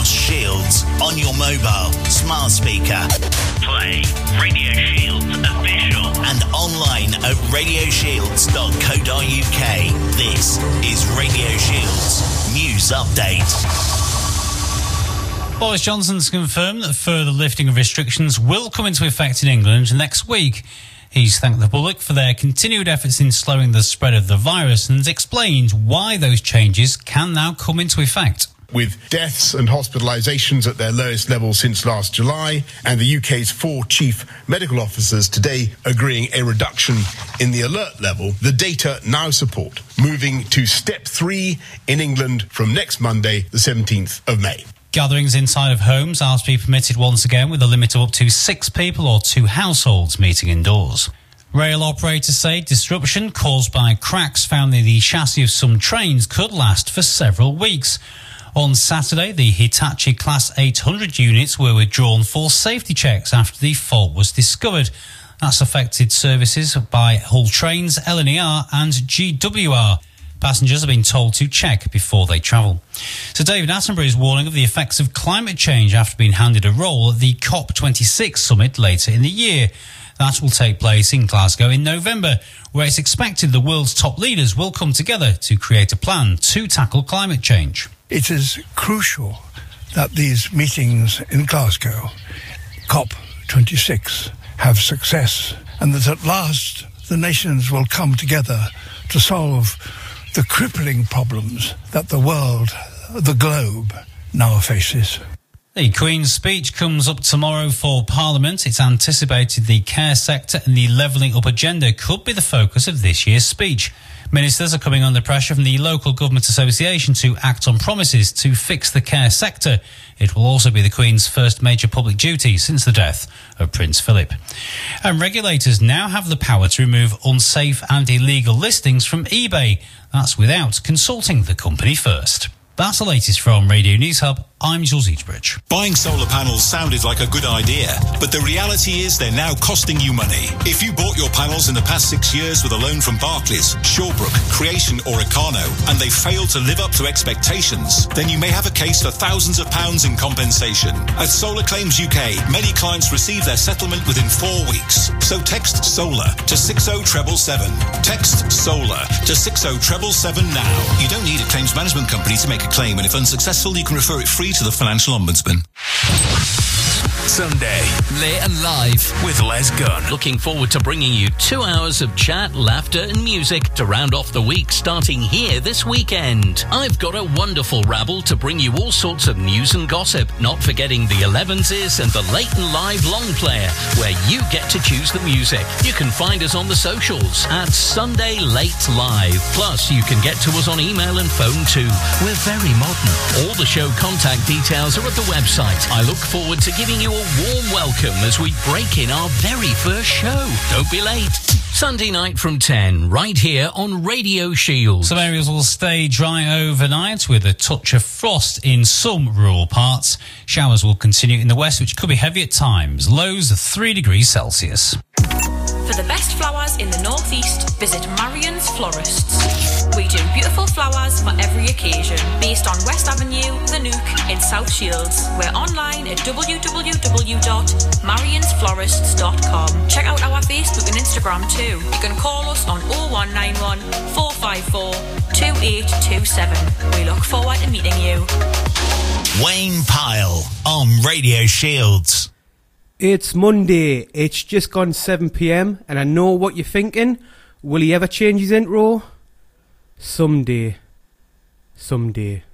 across Shields on your mobile, smart speaker. Play Radio Shields official and online at radioshields.co.uk. This is Radio Shields News Update. Boris Johnson's confirmed that further lifting of restrictions will come into effect in England next week. He's thanked the public for their continued efforts in slowing the spread of the virus and explained why those changes can now come into effect with deaths and hospitalisations at their lowest level since last July, and the UK's four chief medical officers today agreeing a reduction in the alert level, the data now support moving to step three in England from next Monday, the 17th of May. Gatherings inside of homes are to be permitted once again with a limit of up to six people or two households meeting indoors. Rail operators say disruption caused by cracks found in the chassis of some trains could last for several weeks. On Saturday, the Hitachi Class 800 units were withdrawn for safety checks after the fault was discovered. That's affected services by Hull Trains, LNER and GWR. Passengers have been told to check before they travel. Sir David Attenborough is warning of the effects of climate change after being handed a role at the COP26 summit later in the year. That will take place in Glasgow in November, where it's expected the world's top leaders will come together to create a plan to tackle climate change. It is crucial that these meetings in Glasgow, COP26, have success and that at last the nations will come together to solve the crippling problems that the world, the globe, now faces. The Queen's speech comes up tomorrow for Parliament. It's anticipated the care sector and the levelling up agenda could be the focus of this year's speech. Ministers are coming under pressure from the Local Government Association to act on promises to fix the care sector. It will also be the Queen's first major public duty since the death of Prince Philip. And regulators now have the power to remove unsafe and illegal listings from eBay. That's without consulting the company first. That's the latest from Radio News Hub. I'm Jules Eatbridge. Buying solar panels sounded like a good idea, but the reality is they're now costing you money. If you bought your panels in the past six years with a loan from Barclays, Shawbrook, Creation, or Ikano, and they failed to live up to expectations, then you may have a case for thousands of pounds in compensation. At Solar Claims UK, many clients receive their settlement within four weeks. So text SOLAR to 60777. Text SOLAR to 60777 now. You don't need a claims management company to make a claim, and if unsuccessful, you can refer it free to the Financial Ombudsman. Sunday, late and live with Les Gunn. Looking forward to bringing you two hours of chat, laughter, and music to round off the week starting here this weekend. I've got a wonderful rabble to bring you all sorts of news and gossip, not forgetting the 11s and the late and live long player, where you get to choose the music. You can find us on the socials at Sunday Late Live. Plus, you can get to us on email and phone too. We're very modern. All the show contact details are at the website. I look forward to giving you a warm welcome as we break in our very first show. Don't be late. Sunday night from 10, right here on Radio Shield. Some areas will stay dry overnight with a touch of frost in some rural parts. Showers will continue in the west, which could be heavy at times. Lows of 3 degrees Celsius. For the best flowers in the northeast, visit Marion's Florists. We do beautiful flowers for every occasion, based on West Avenue, The Nook in South Shields. We're online at www.mariansflorists.com. Check out our Facebook and Instagram too. You can call us on 0191 454 2827. We look forward to meeting you. Wayne Pyle on Radio Shields. It's Monday. It's just gone 7 pm, and I know what you're thinking. Will he ever change his intro? Someday. Someday.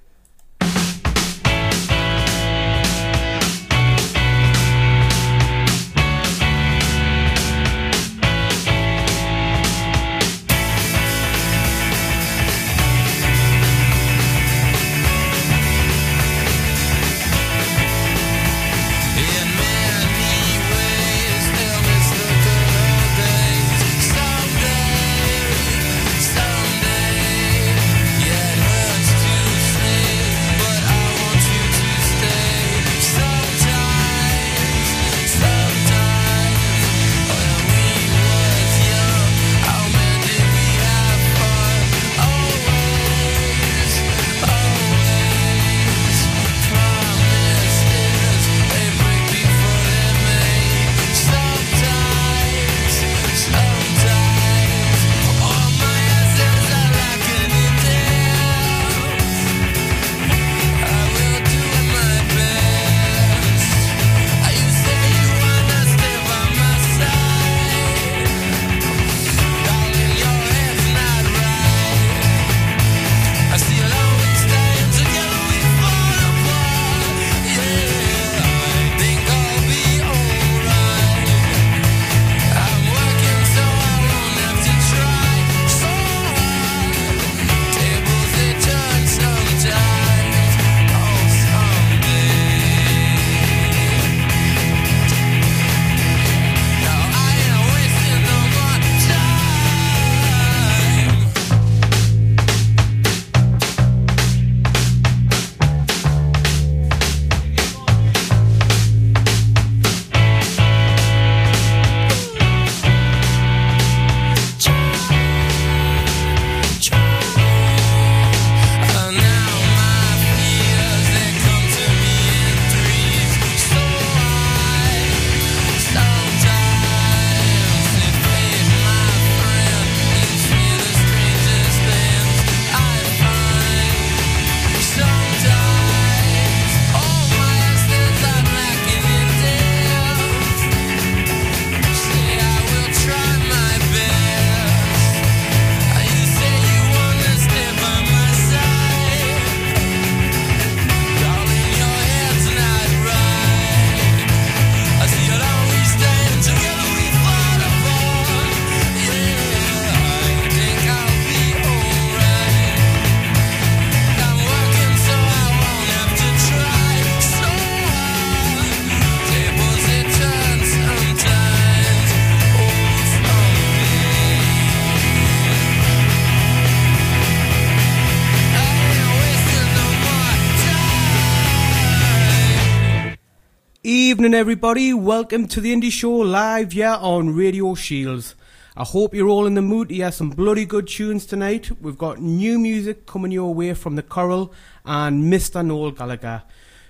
Everybody. Welcome to the Indie Show live here on Radio Shields. I hope you're all in the mood to hear some bloody good tunes tonight. We've got new music coming your way from The Coral and Mr. Noel Gallagher,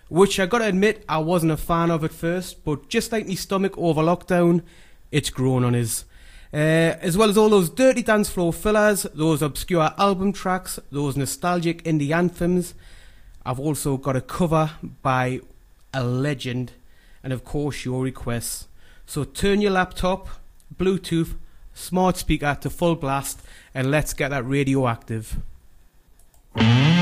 which I gotta admit I wasn't a fan of at first, but just like my stomach over lockdown, it's grown on us. Uh, as well as all those dirty dance floor fillers, those obscure album tracks, those nostalgic indie anthems. I've also got a cover by a legend, and of course your requests. So turn your laptop, Bluetooth, smart speaker to full blast, and let's get that radioactive. is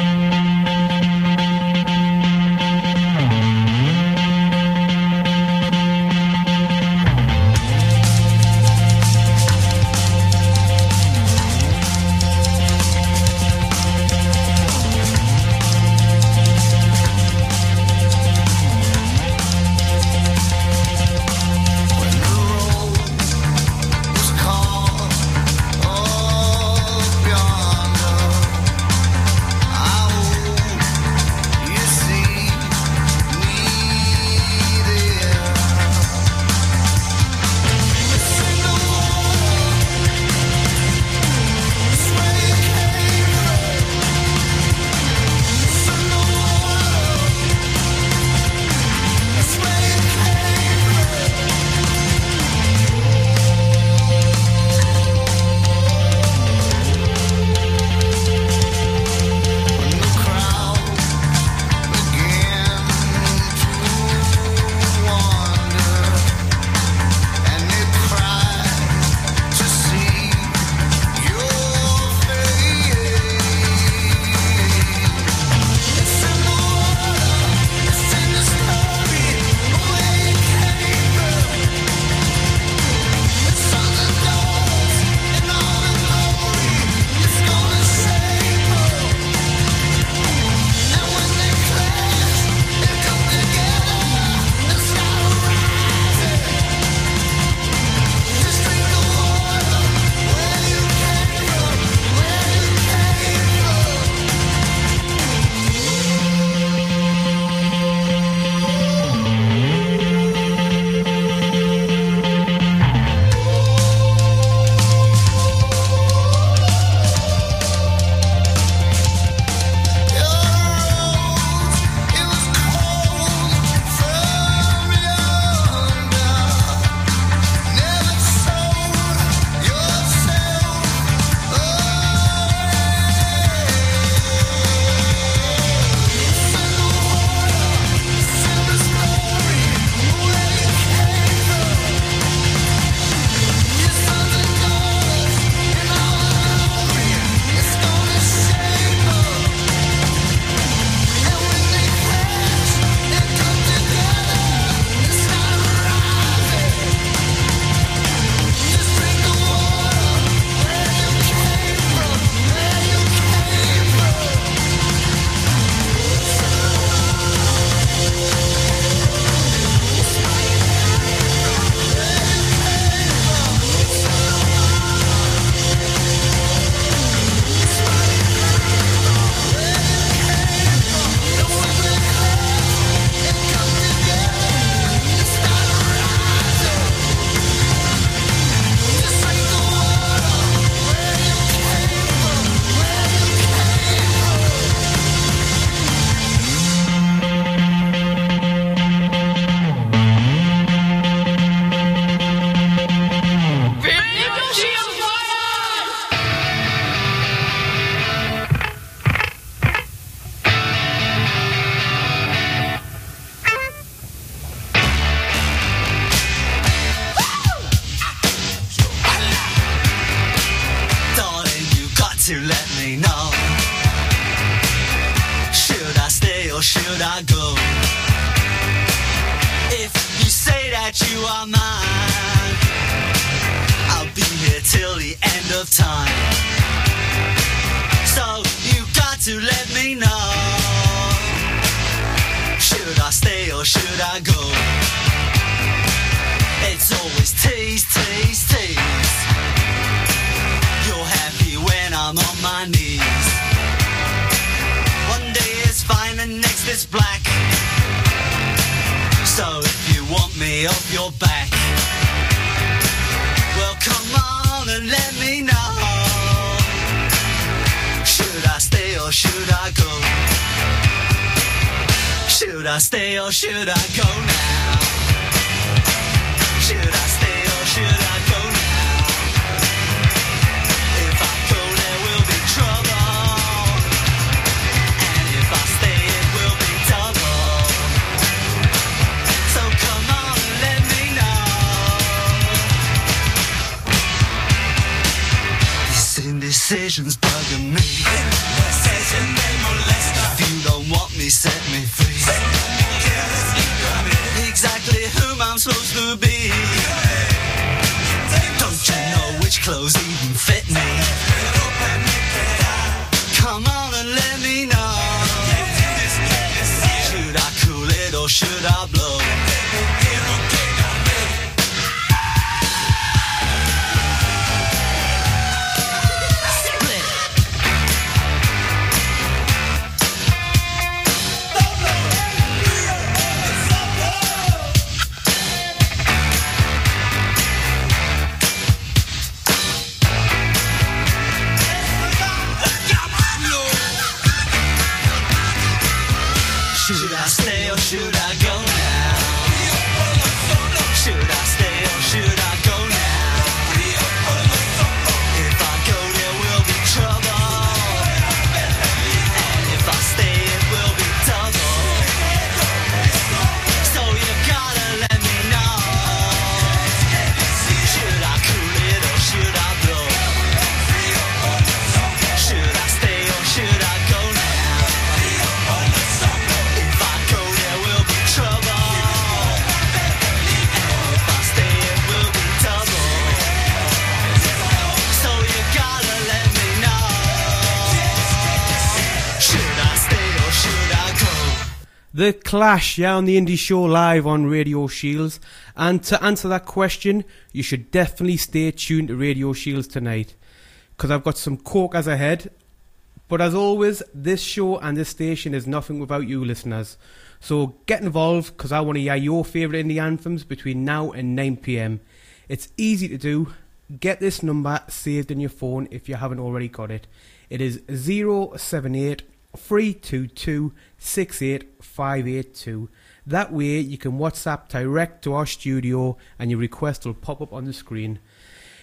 Clash, yeah, on the Indie Show live on Radio Shields. And to answer that question, you should definitely stay tuned to Radio Shields tonight. Because I've got some corkers ahead. But as always, this show and this station is nothing without you listeners. So get involved because I want to hear your favourite indie anthems between now and 9pm. It's easy to do. Get this number saved in your phone if you haven't already got it. It is 078 322 68582. That way you can WhatsApp direct to our studio and your request will pop up on the screen.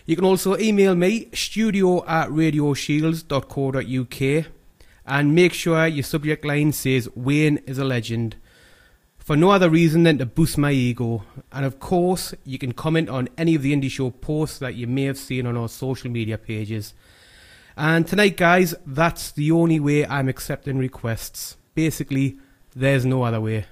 You can also email me, studio at radioshields.co.uk, and make sure your subject line says Wayne is a legend. For no other reason than to boost my ego. And of course, you can comment on any of the Indie Show posts that you may have seen on our social media pages. And tonight, guys, that's the only way I'm accepting requests. Basically, there's no other way.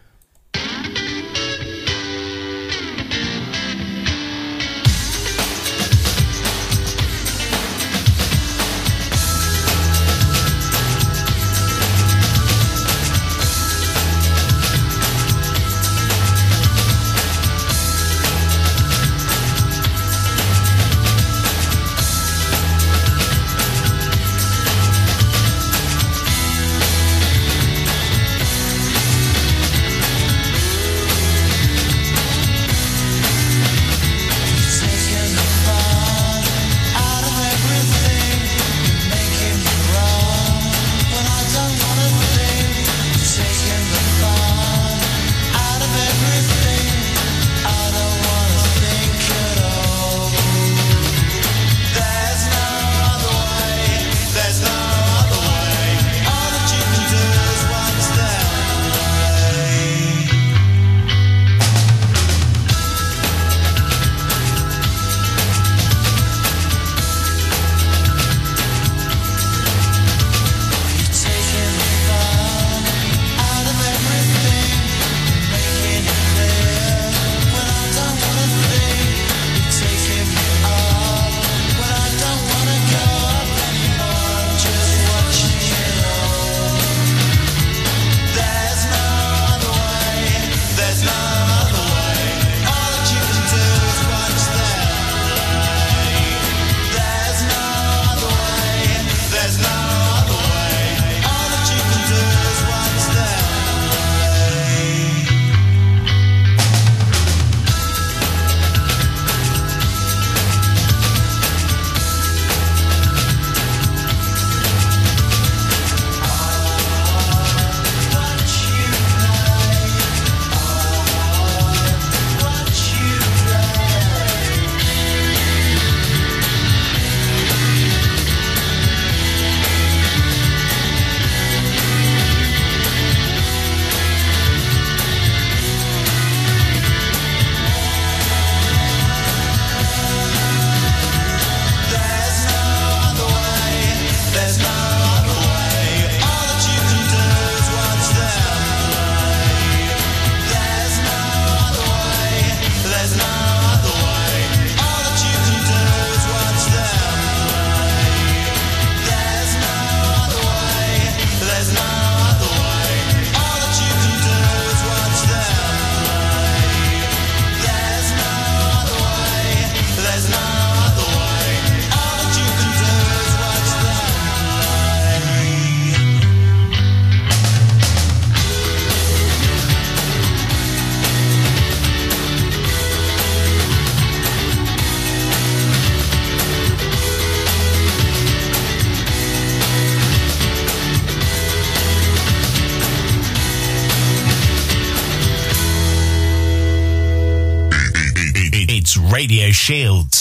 Radio Shields.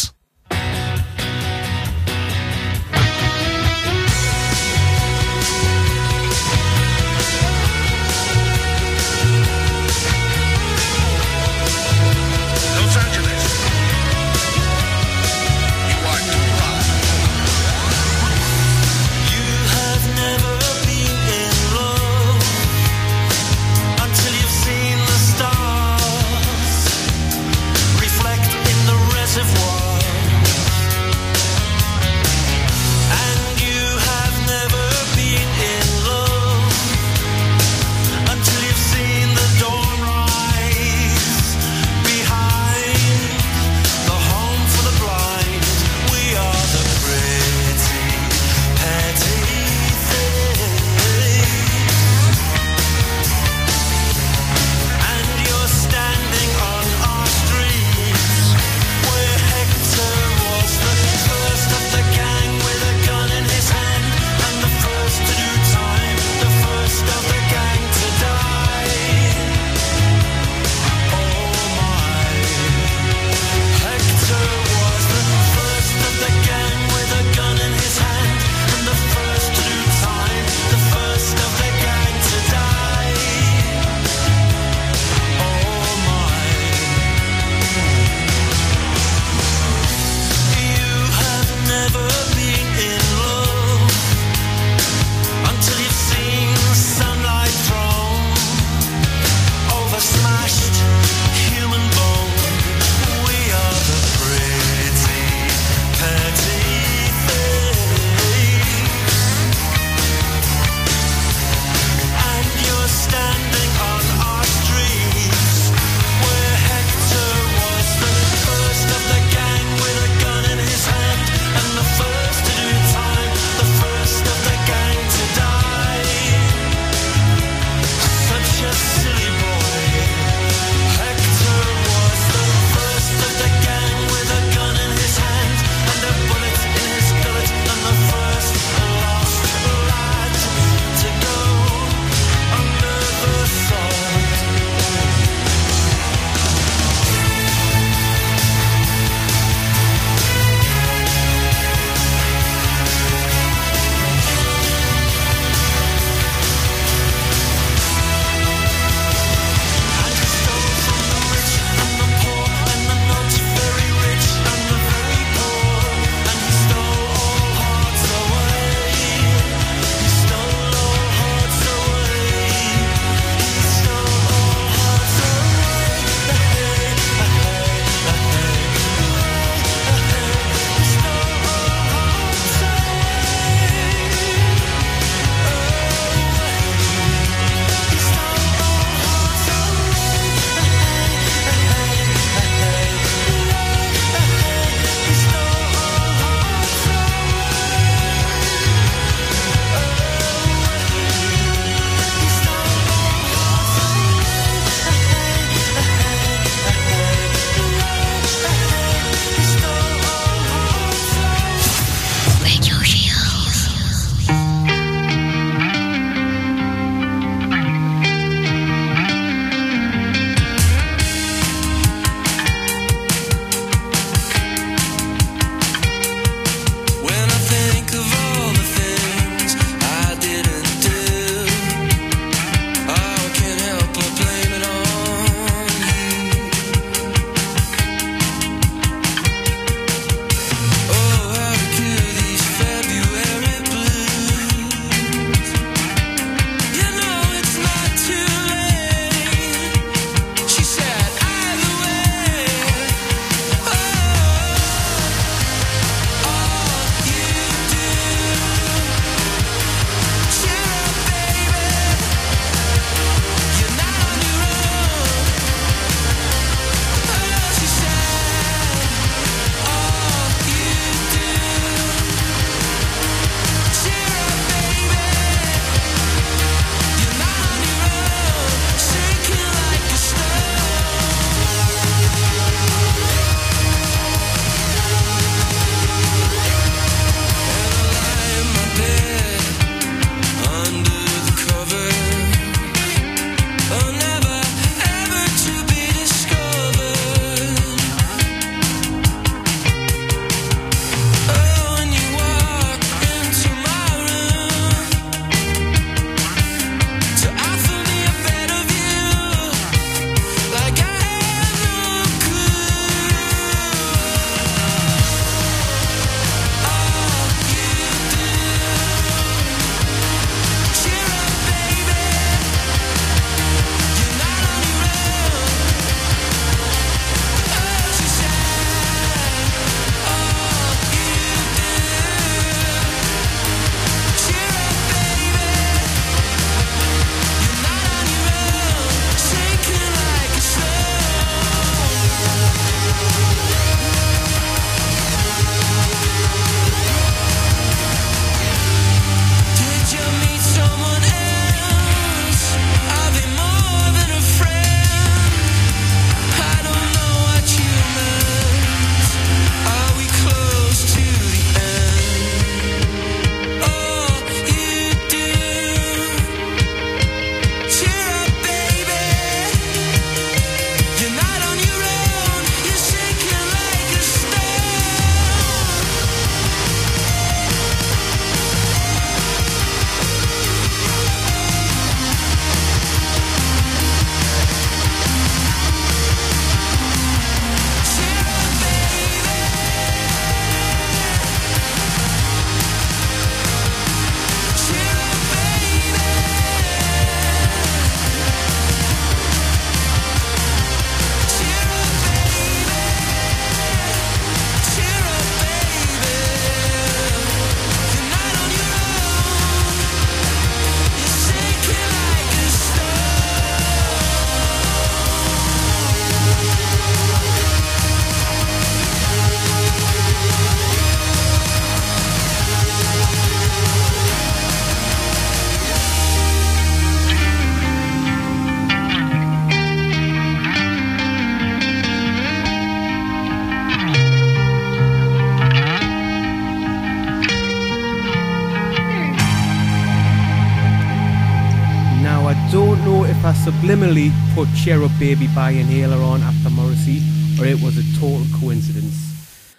know if I subliminally put Cheer Up Baby by Inhaler on after Morrissey or it was a total coincidence.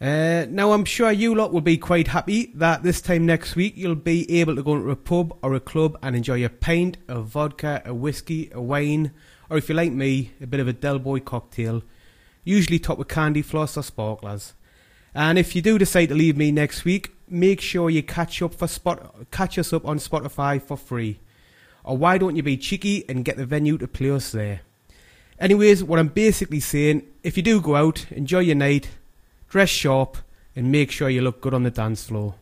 Uh, now, I'm sure you lot will be quite happy that this time next week you'll be able to go to a pub or a club and enjoy a pint, a vodka, a whiskey, a wine, or if you're like me, a bit of a Del Boy cocktail, usually topped with candy floss or sparklers. And if you do decide to leave me next week, make sure you catch up for spot catch us up on Spotify for free. Or why don't you be cheeky and get the venue to play us there? Anyways, what I'm basically saying, if you do go out, enjoy your night, dress sharp, and make sure you look good on the dance floor.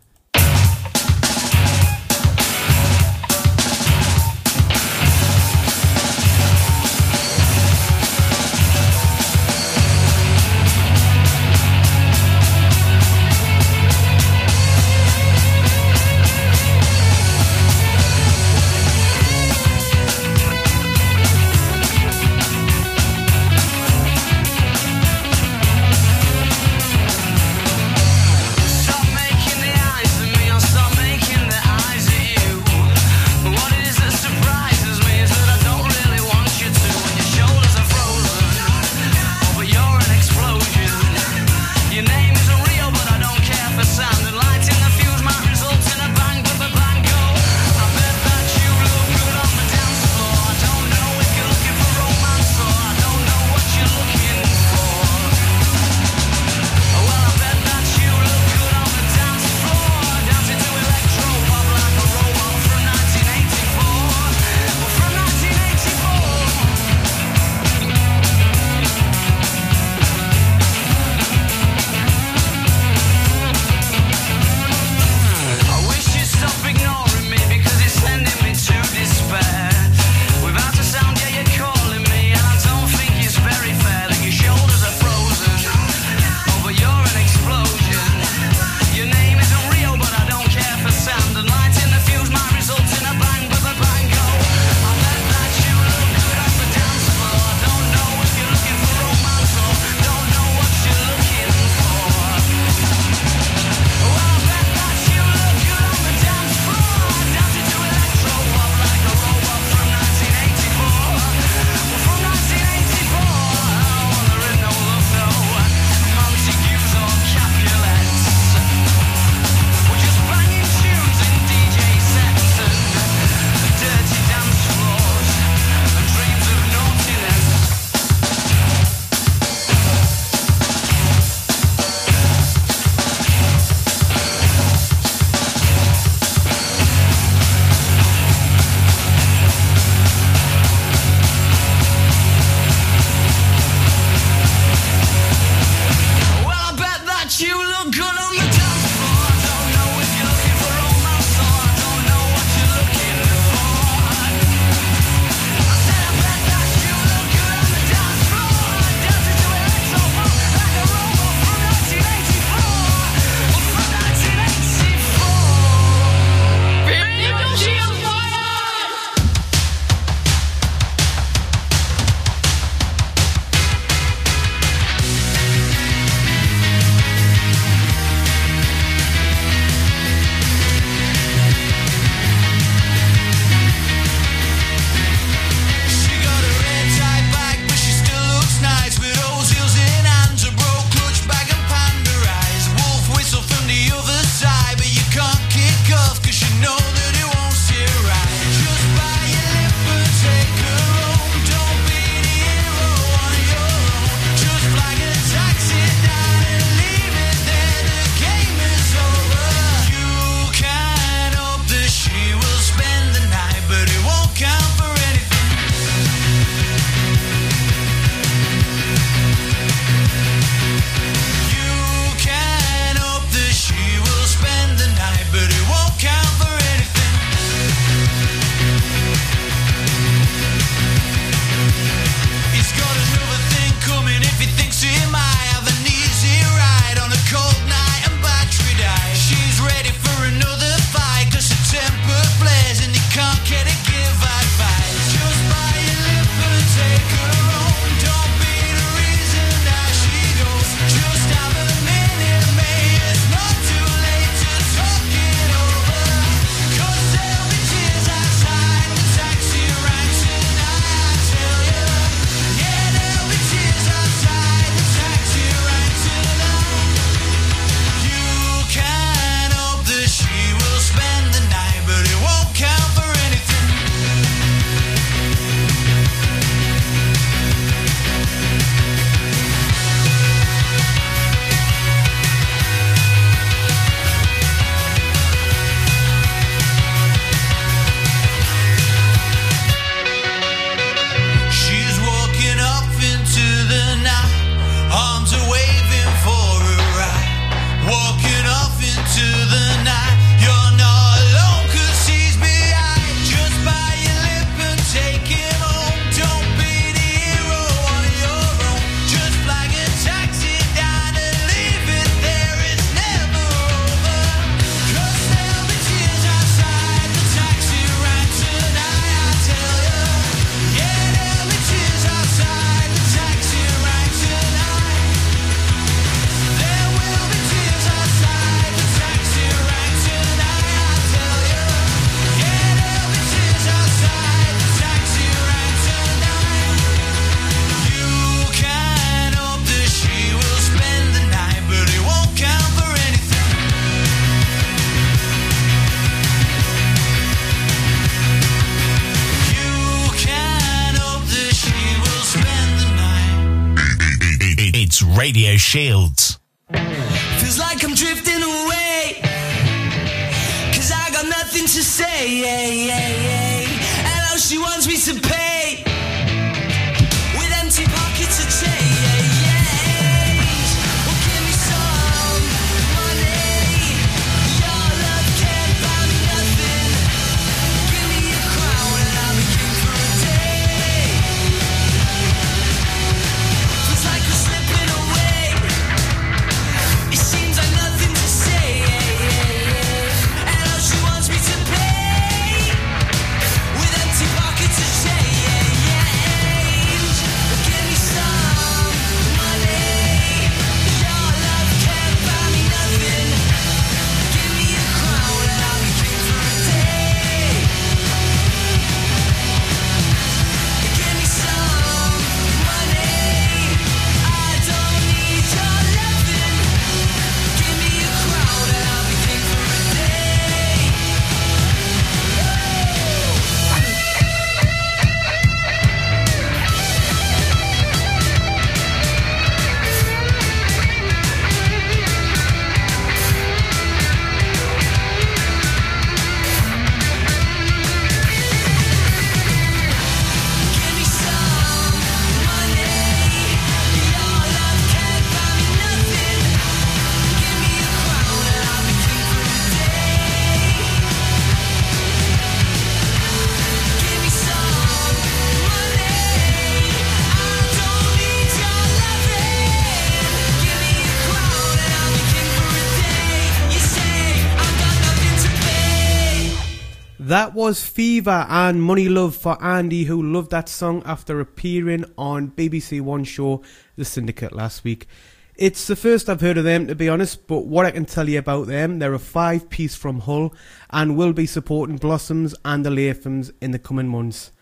That was Fever and Money Love for Andy, who loved that song after appearing on BBC One show, The Syndicate, last week. It's the first I've heard of them, to be honest, but what I can tell you about them, they're a five piece from Hull and will be supporting Blossoms and the Lathums in the coming months.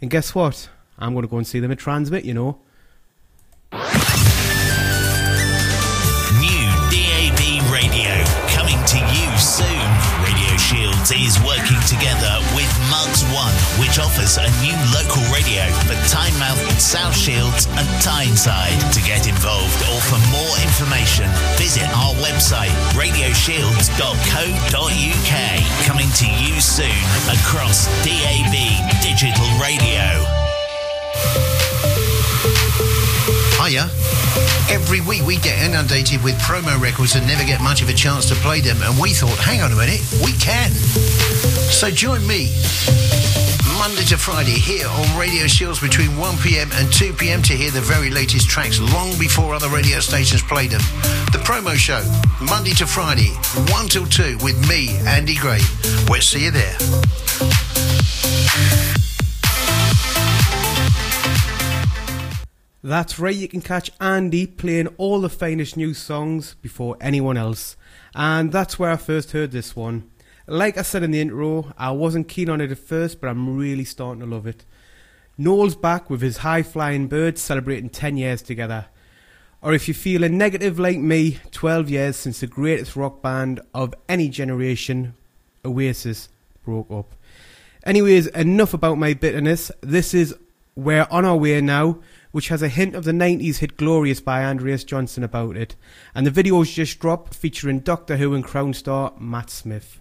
And guess what? I'm going to go and see them at Transmit, you know. Is working together with Mugs One, which offers a new local radio for Tynemouth, South Shields, and Tyneside. To get involved or for more information, visit our website radioshields.co.uk. Coming to you soon across DAB digital radio. Hiya. Every week we get inundated with promo records and never get much of a chance to play them, and we thought, hang on a minute, we can. So join me Monday to Friday here on Radio Shields between 1pm and 2pm to hear the very latest tracks long before other radio stations play them. The promo show, Monday to Friday, 1 till 2 with me, Andy Gray. We'll see you there. That's right, you can catch Andy playing all the finest new songs before anyone else. And that's where I first heard this one. Like I said in the intro, I wasn't keen on it at first, but I'm really starting to love it. Noel's back with his high flying birds celebrating 10 years together. Or if you're feeling negative like me, 12 years since the greatest rock band of any generation, Oasis, broke up. Anyways, enough about my bitterness. This is We're On Our Way Now, which has a hint of the 90s hit Glorious by Andreas Johnson about it. And the video's just dropped featuring Doctor Who and Crown star Matt Smith.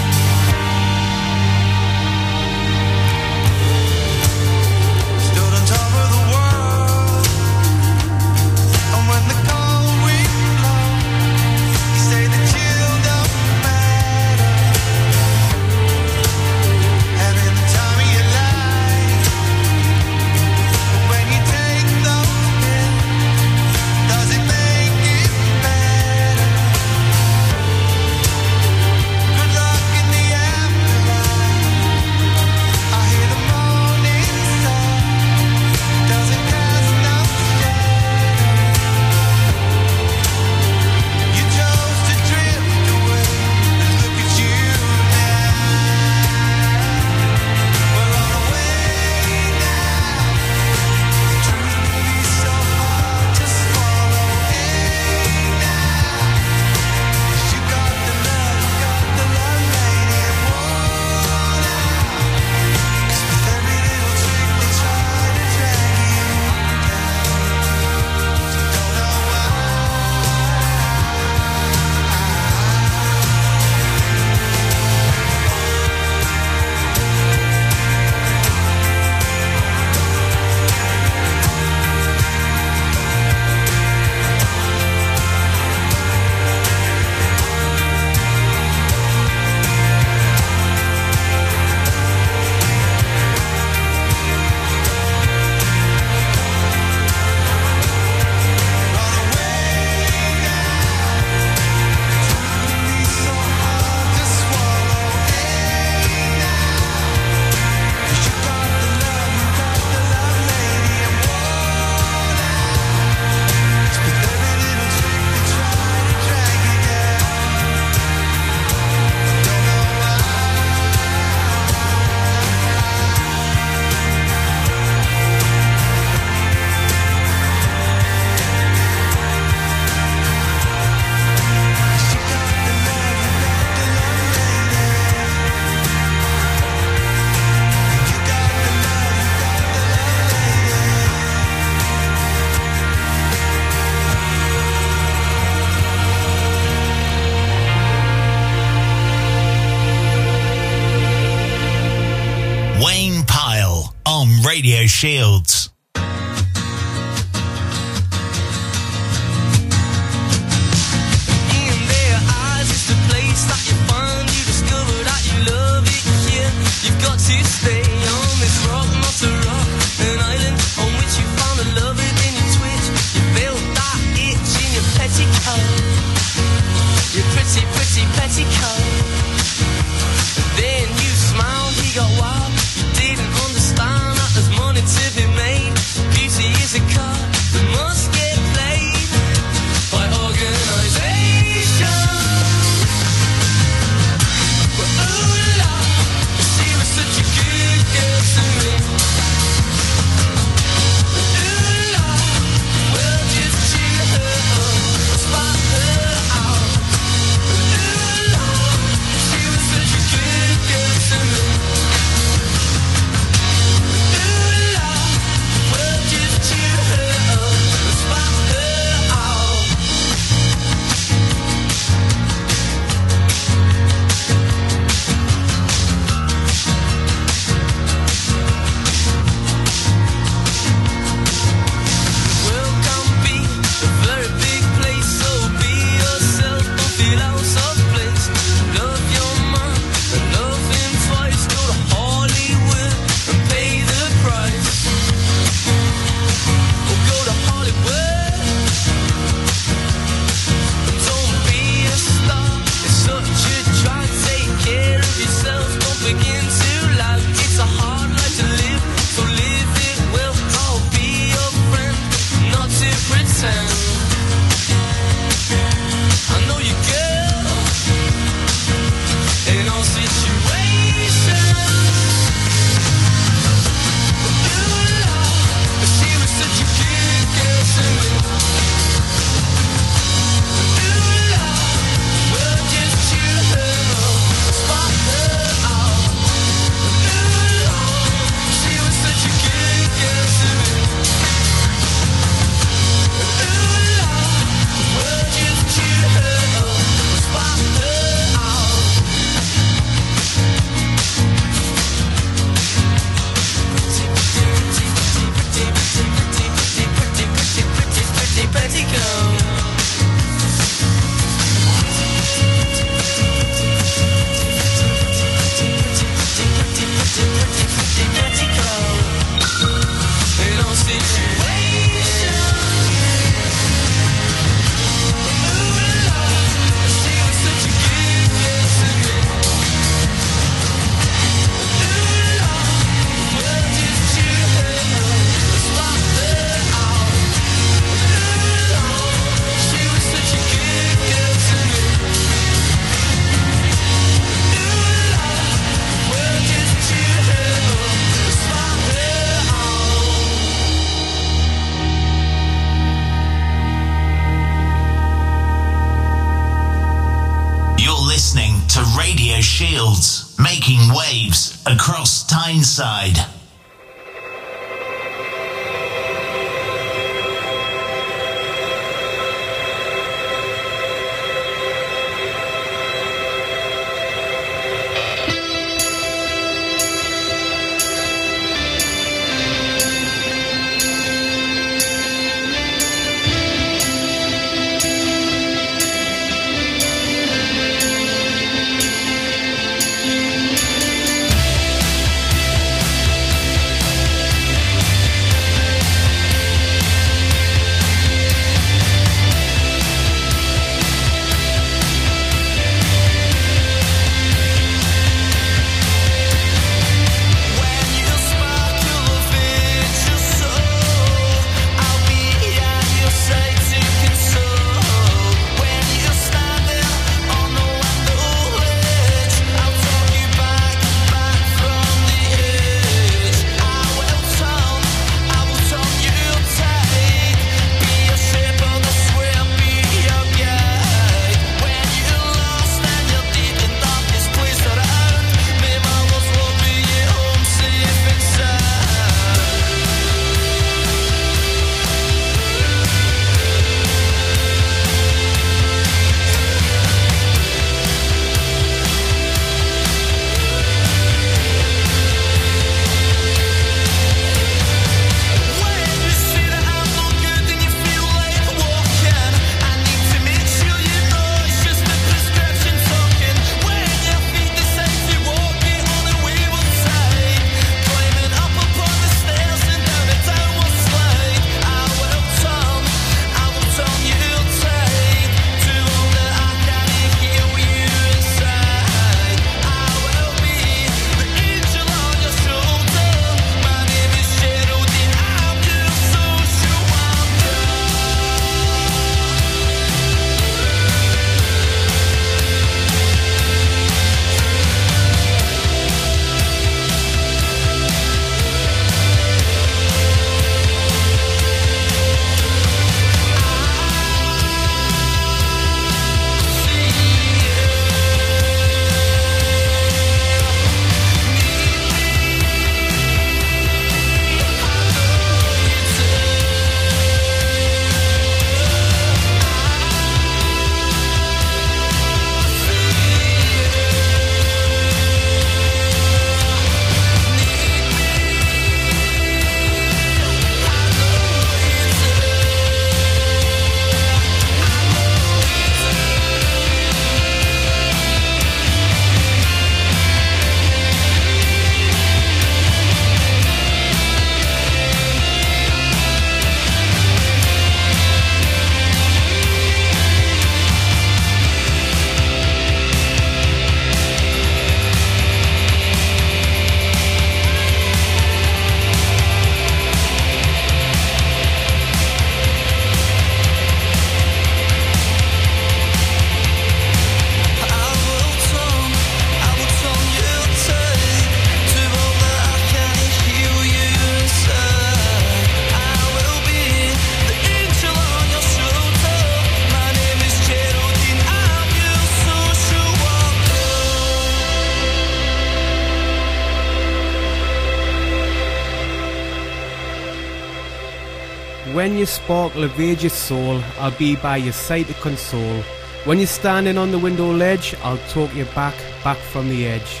When you sparkle evade your soul, I'll be by your side to console. When you're standing on the window ledge, I'll talk you back, back from the edge.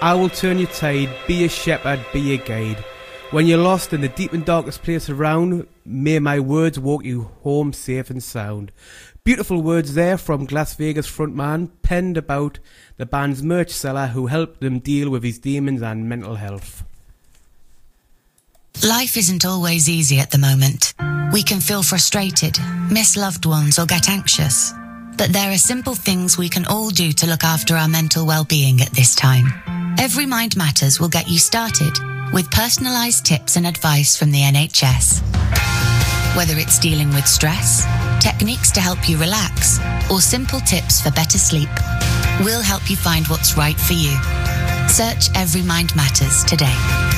I will turn your tide, be a shepherd, be a guide. When you're lost in the deep and darkest place around, may my words walk you home safe and sound. Beautiful words there from Las Vegas frontman, penned about the band's merch seller who helped them deal with his demons and mental health. Life isn't always easy at the moment. We can feel frustrated, miss loved ones, or get anxious. But there are simple things we can all do to look after our mental well-being at this time. Every Mind Matters will get you started with personalised tips and advice from the NHS. Whether it's dealing with stress, techniques to help you relax, or simple tips for better sleep, we'll help you find what's right for you. Search Every Mind Matters today.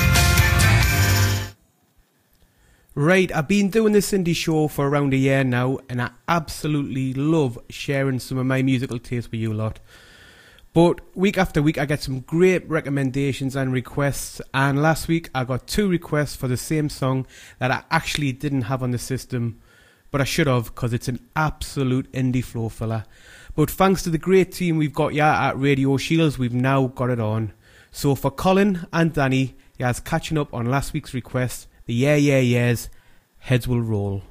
Right, I've been doing this indie show for around a year now, and I absolutely love sharing some of my musical taste with you lot. But week after week, I get some great recommendations and requests. And last week, I got two requests for the same song that I actually didn't have on the system, but I should have because it's an absolute indie flow filler. But thanks to the great team we've got here at Radio Shields, we've now got it on. So for Colin and Danny, guys, catching up on last week's request, the Yeah Yeah Yeahs, heads will roll.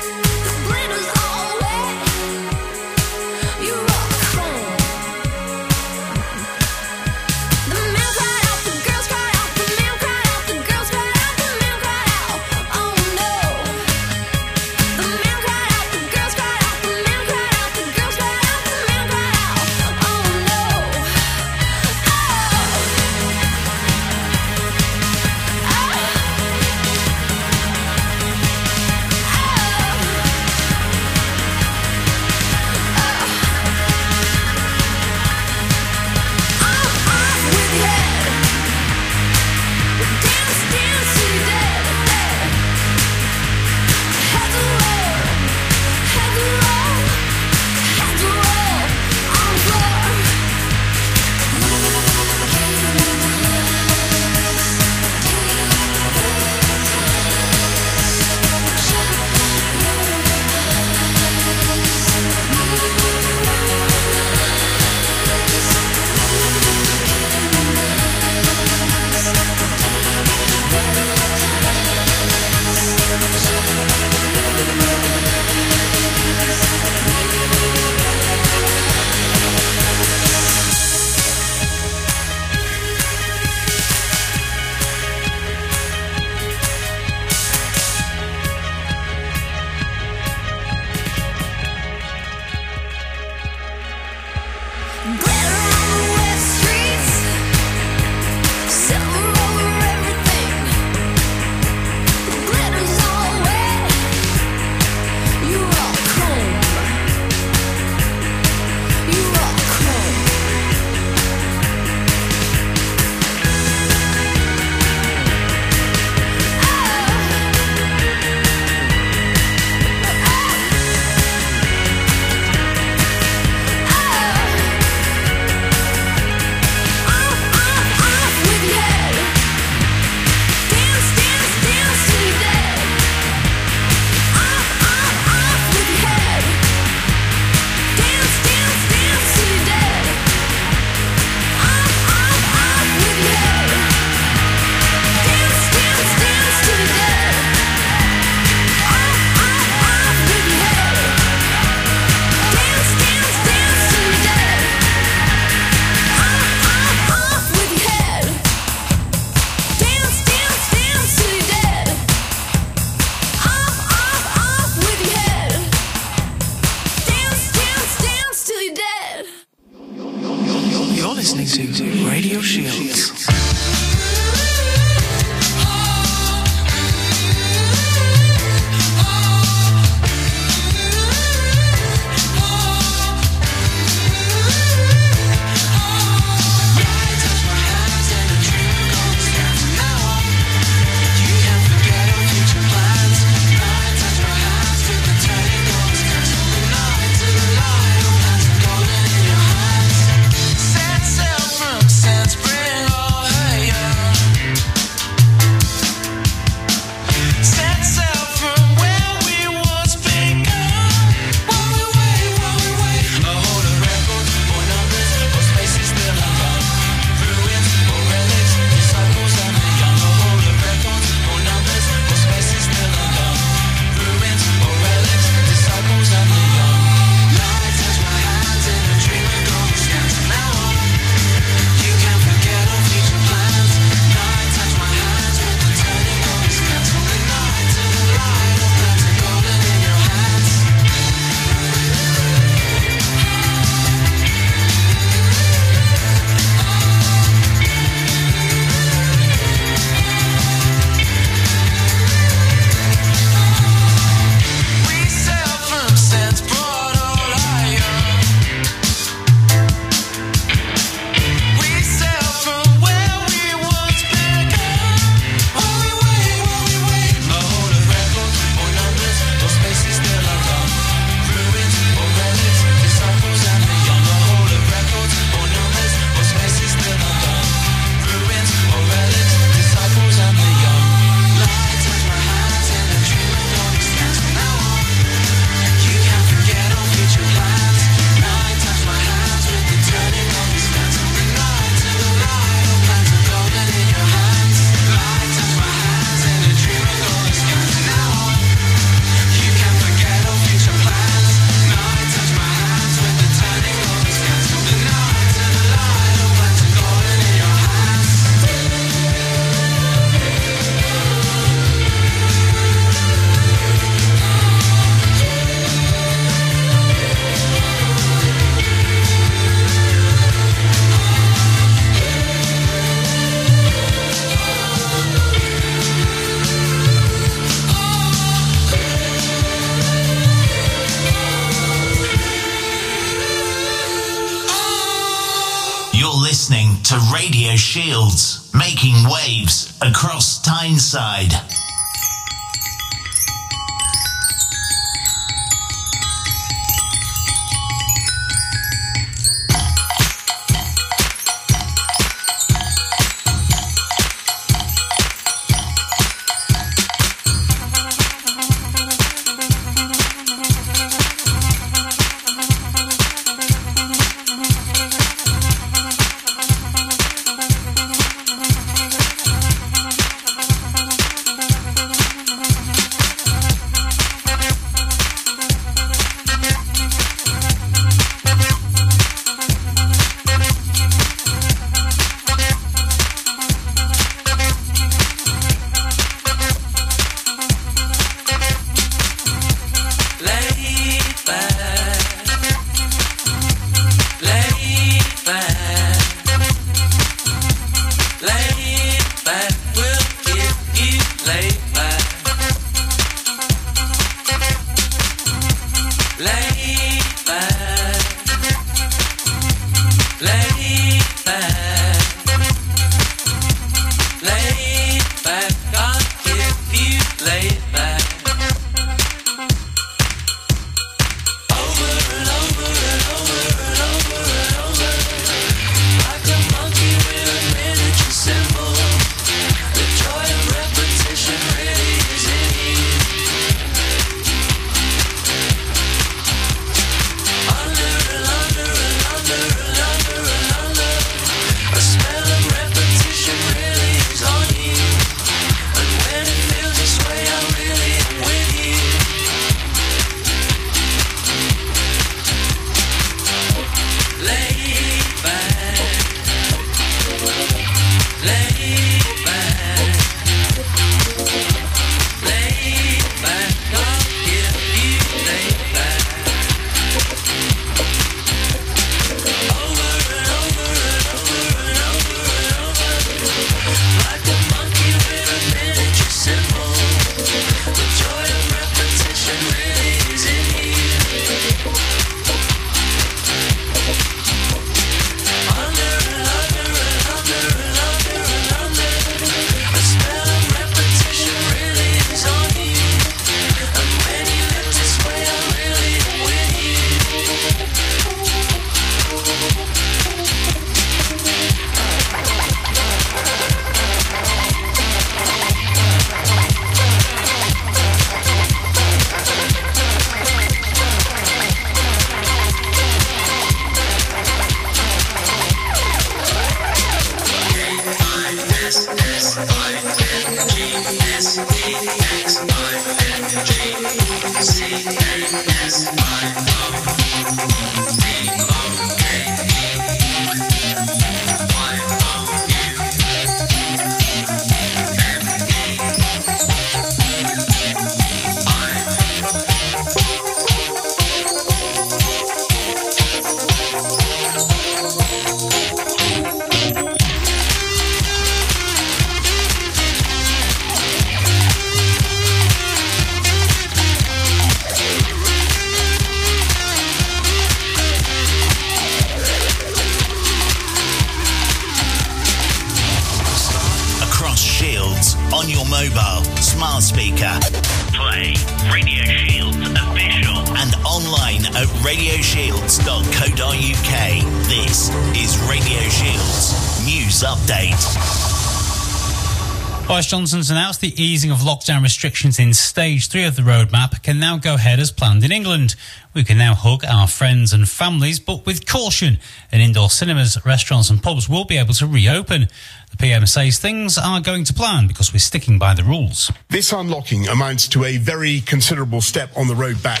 Boris Johnson's announced the easing of lockdown restrictions in stage three of the roadmap can now go ahead as planned in England. We can now hug our friends and families, but with caution. And indoor cinemas, restaurants, and pubs will be able to reopen. The PM says things are going to plan because we're sticking by the rules. This unlocking amounts to a very considerable step on the road back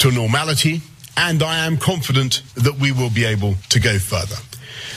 to normality, and I am confident that we will be able to go further.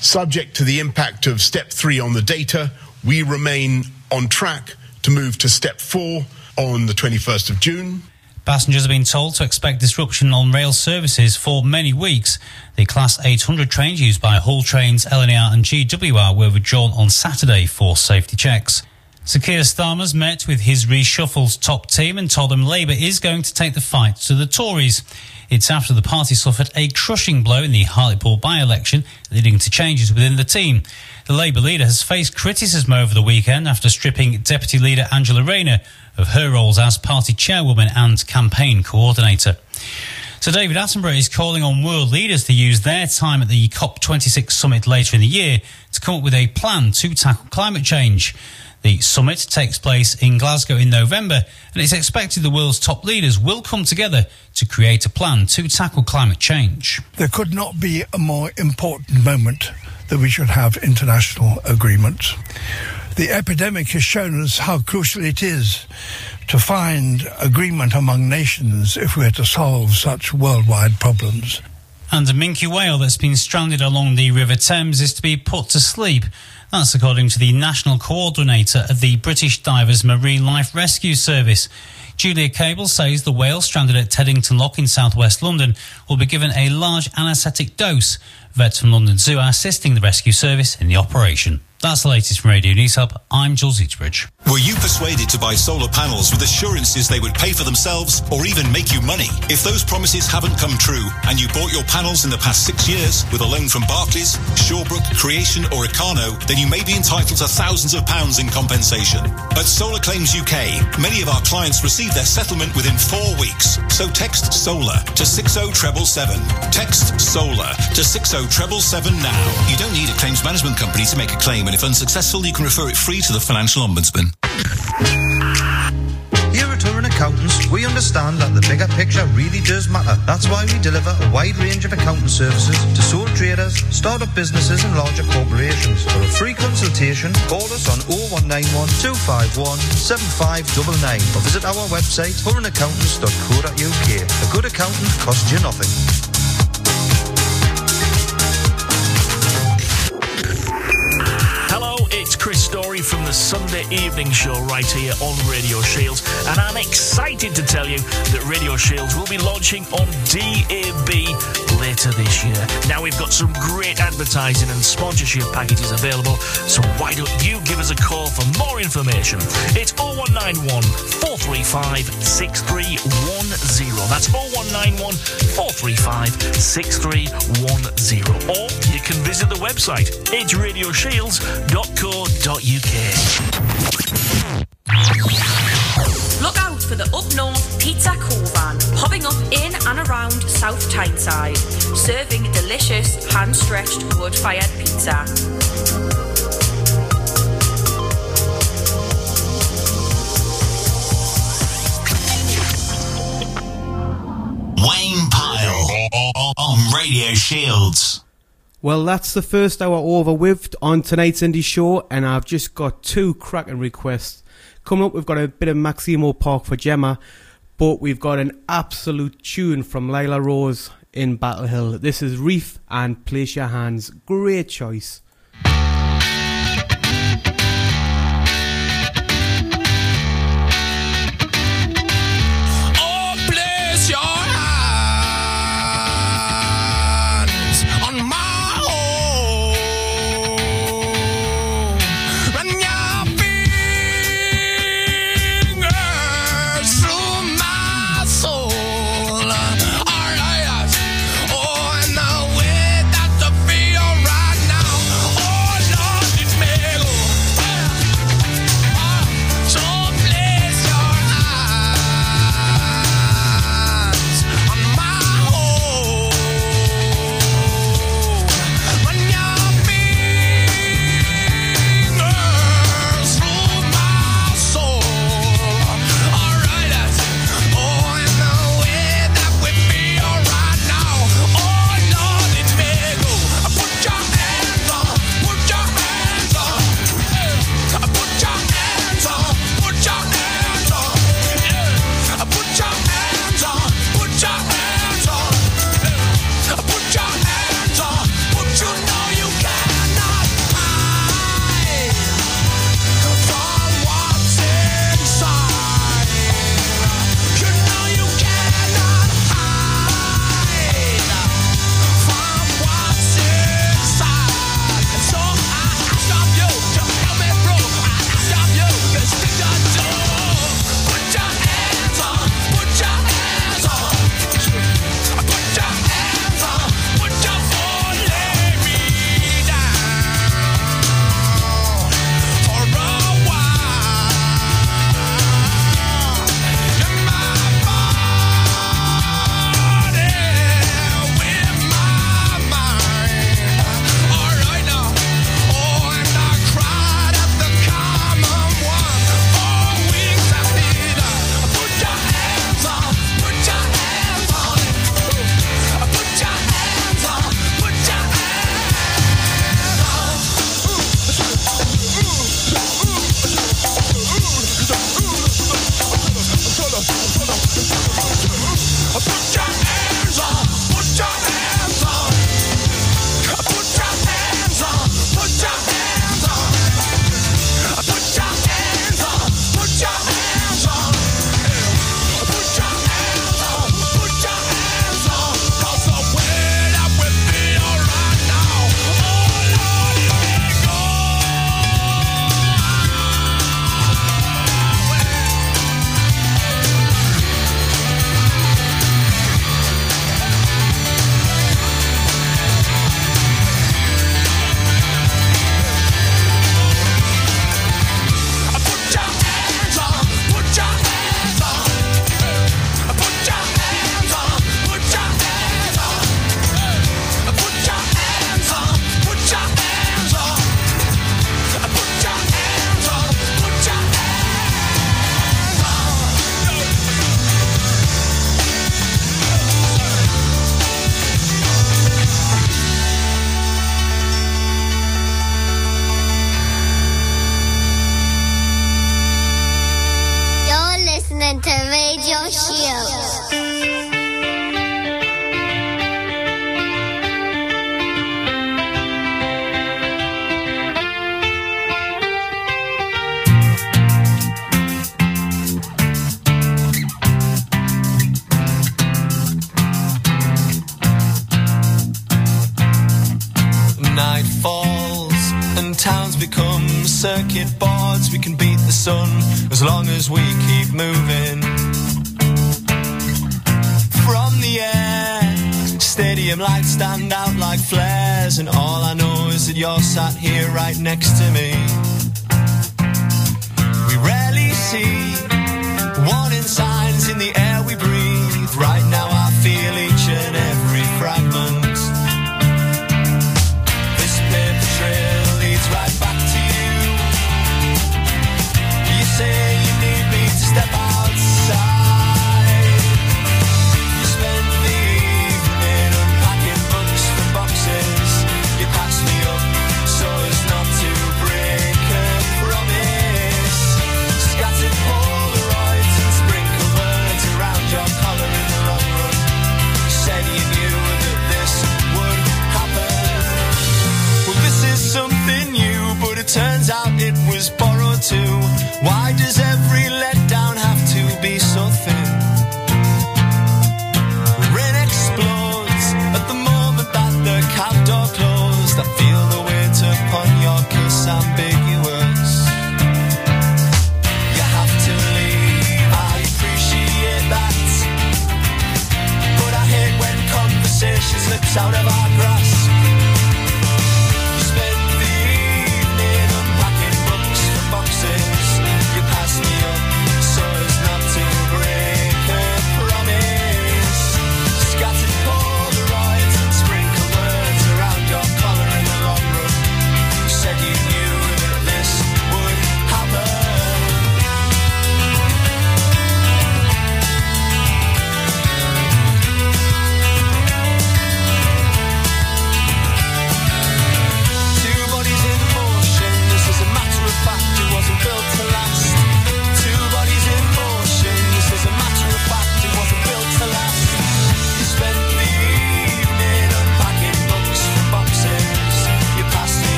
Subject to the impact of step three on the data, we remain on track to move to step four on the 21st of June. Passengers have been told to expect disruption on rail services for many weeks. The Class 800 trains used by Hull Trains, LNER and GWR were withdrawn on Saturday for safety checks. Sir Keir Starmer's met with his reshuffled top team and told them Labour is going to take the fight to the Tories. It's after the party suffered a crushing blow in the Hartlepool by-election, leading to changes within the team. The Labour leader has faced criticism over the weekend after stripping Deputy Leader Angela Rayner of her roles as party chairwoman and campaign coordinator. Sir David Attenborough is calling on world leaders to use their time at the COP26 summit later in the year to come up with a plan to tackle climate change. The summit takes place in Glasgow in November, and it's expected the world's top leaders will come together to create a plan to tackle climate change. There could not be a more important moment that we should have international agreements. The epidemic has shown us how crucial it is to find agreement among nations if we're to solve such worldwide problems. And a minke whale that's been stranded along the River Thames is to be put to sleep. That's according to the national coordinator of the British Divers Marine Life Rescue Service. Julia Cable says the whale stranded at Teddington Lock in southwest London will be given a large anaesthetic dose. Vets from London Zoo are assisting the rescue service in the operation. That's the latest from Radio News Hub. I'm Jules Eaterbridge. Were you persuaded to buy solar panels with assurances they would pay for themselves or even make you money? If those promises haven't come true and you bought your panels in the past six years with a loan from Barclays, Shawbrook, Creation or Ikano, then you may be entitled to thousands of pounds in compensation. At Solar Claims UK, many of our clients receive their settlement within four weeks. So text SOLAR to 60777. Text SOLAR to 60777 now. You don't need a claims management company to make a claim and if unsuccessful, you can refer it free to the Financial Ombudsman. Here at Turin Accountants, we understand that the bigger picture really does matter. That's why we deliver a wide range of accounting services to sole traders, startup businesses and larger corporations. For a free consultation, call us on 0191 251 7599 or visit our website turinaccountants.co.uk. A good accountant costs you nothing. Hello, it's Story from the Sunday Evening Show right here on Radio Shields, and I'm excited to tell you that Radio Shields will be launching on DAB later this year. Now we've got some great advertising and sponsorship packages available, so why don't you give us a call for more information? It's 0191 435 6310. That's 0191 435 6310. Or you can visit the website, it's Look out for the Up North Pizza Covan, popping up in and around South Tyneside, serving delicious hand-stretched wood-fired pizza. Wayne Pyle on Radio Shields. Well, that's the first hour over with on tonight's indie show, and I've just got two cracking requests. Coming up, we've got a bit of Maximo Park for Gemma, but we've got an absolute tune from Lila Rose in Battle Hill. This is Reef and Place Your Hands. Great choice. And all I know is that you're sat here right next to me.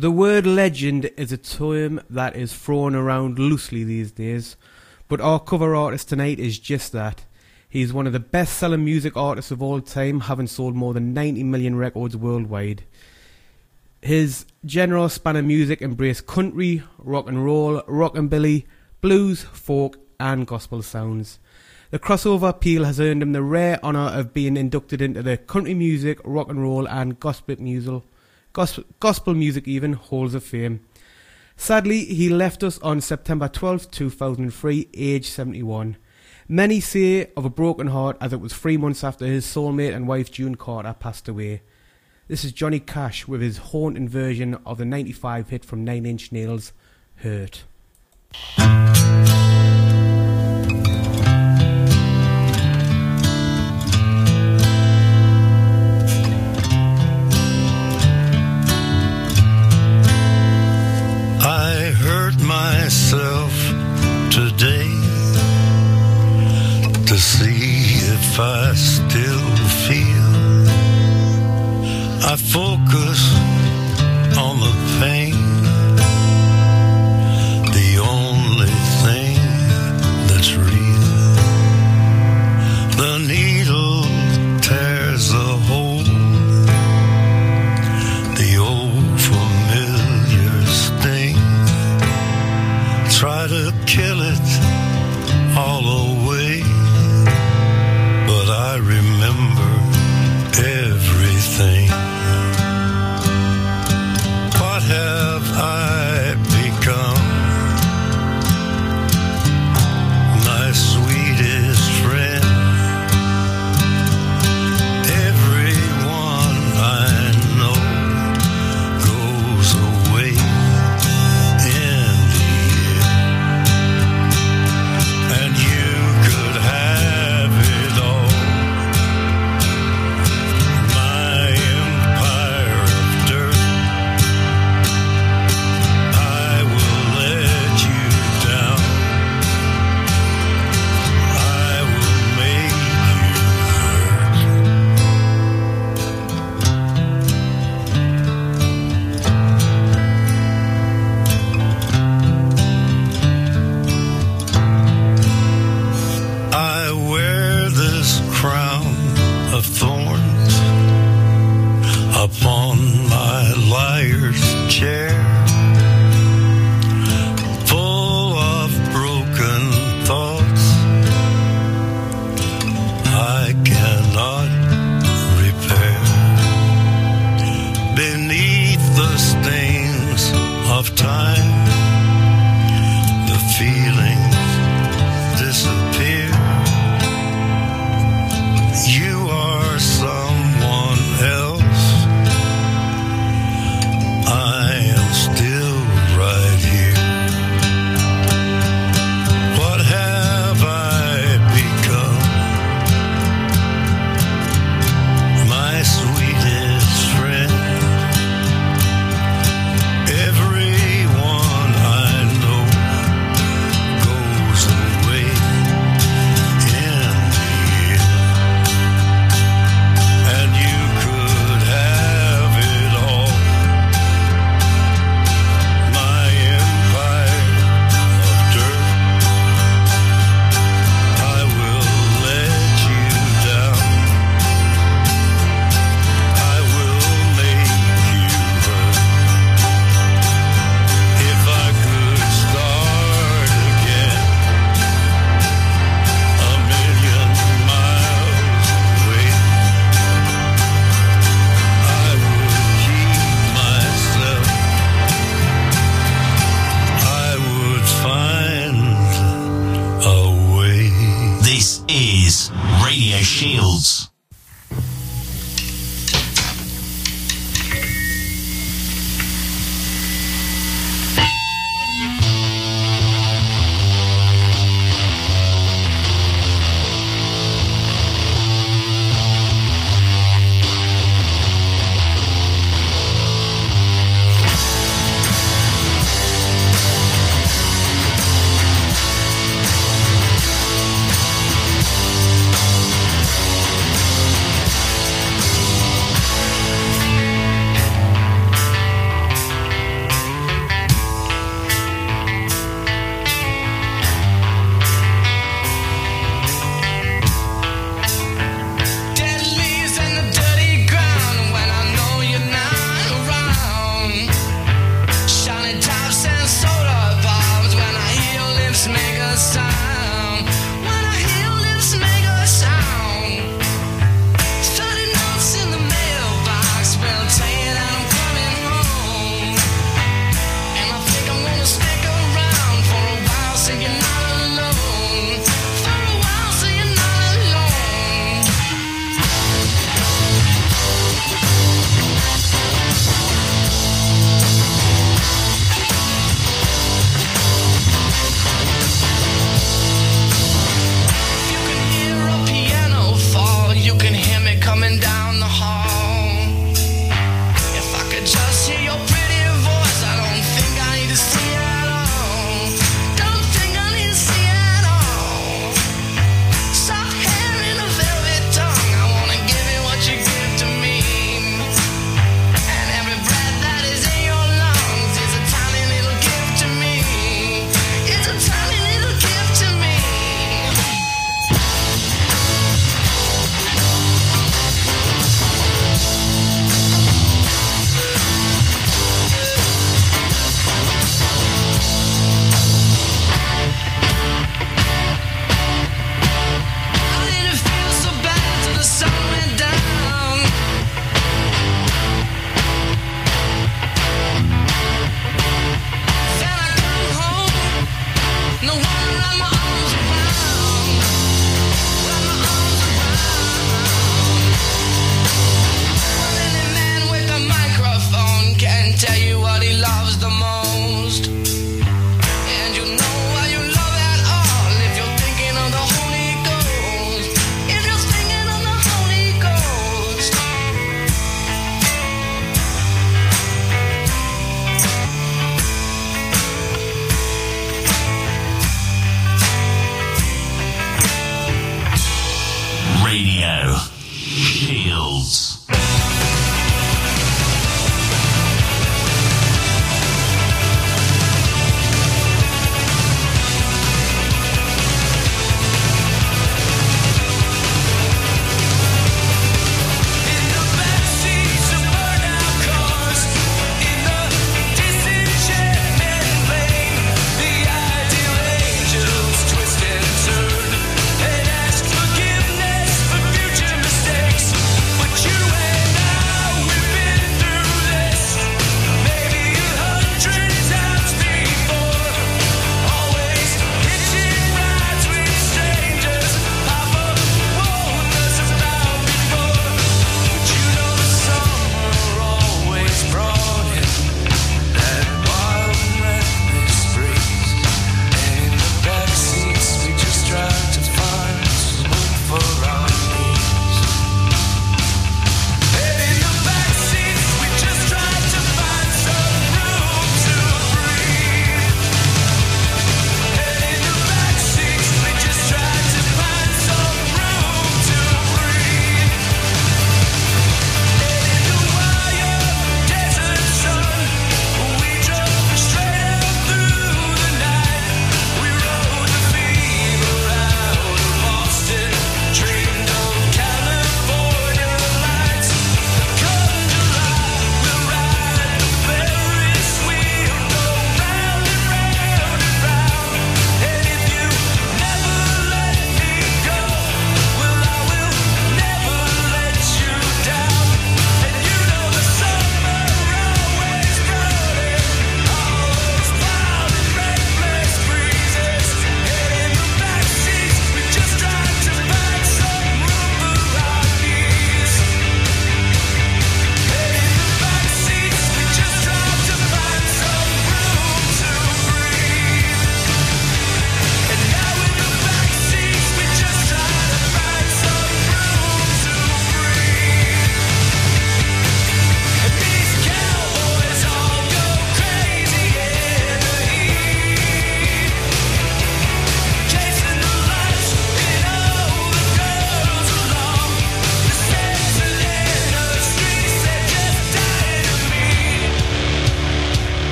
The word legend is a term that is thrown around loosely these days, but our cover artist tonight is just that. He's one of the best selling music artists of all time, having sold more than 90 million records worldwide. His general span of music embraced country, rock and roll, rock and rockabilly, blues, folk, and gospel sounds. The crossover appeal has earned him the rare honour of being inducted into the country music, rock and roll, and gospel music, gospel, music even halls of fame. Sadly, he left us on September 12, 2003, aged 71. Many say of a broken heart as it was three months after his soulmate and wife June Carter passed away. This is Johnny Cash with his haunting version of the 95 hit from Nine Inch Nails, Hurt. Myself today to see if I still feel. I focus on the pain,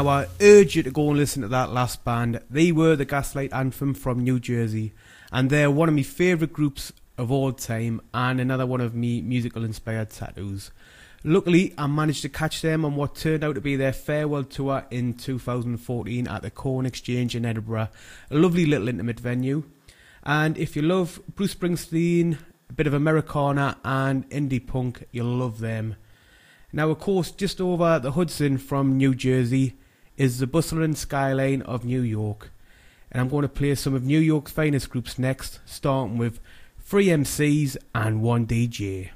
Now, I urge you to go and listen to that last band. They were the Gaslight Anthem from New Jersey, and they're one of my favourite groups of all time, and another one of me musical inspired tattoos. Luckily, I managed to catch them on what turned out to be their farewell tour in 2014 at the Corn Exchange in Edinburgh, a lovely little intimate venue. And if you love Bruce Springsteen, a bit of Americana, and indie punk, you'll love them. Now, of course, just over the Hudson from New Jersey is the bustling skyline of New York. And I'm going to play some of New York's finest groups next, starting with three MCs and one DJ.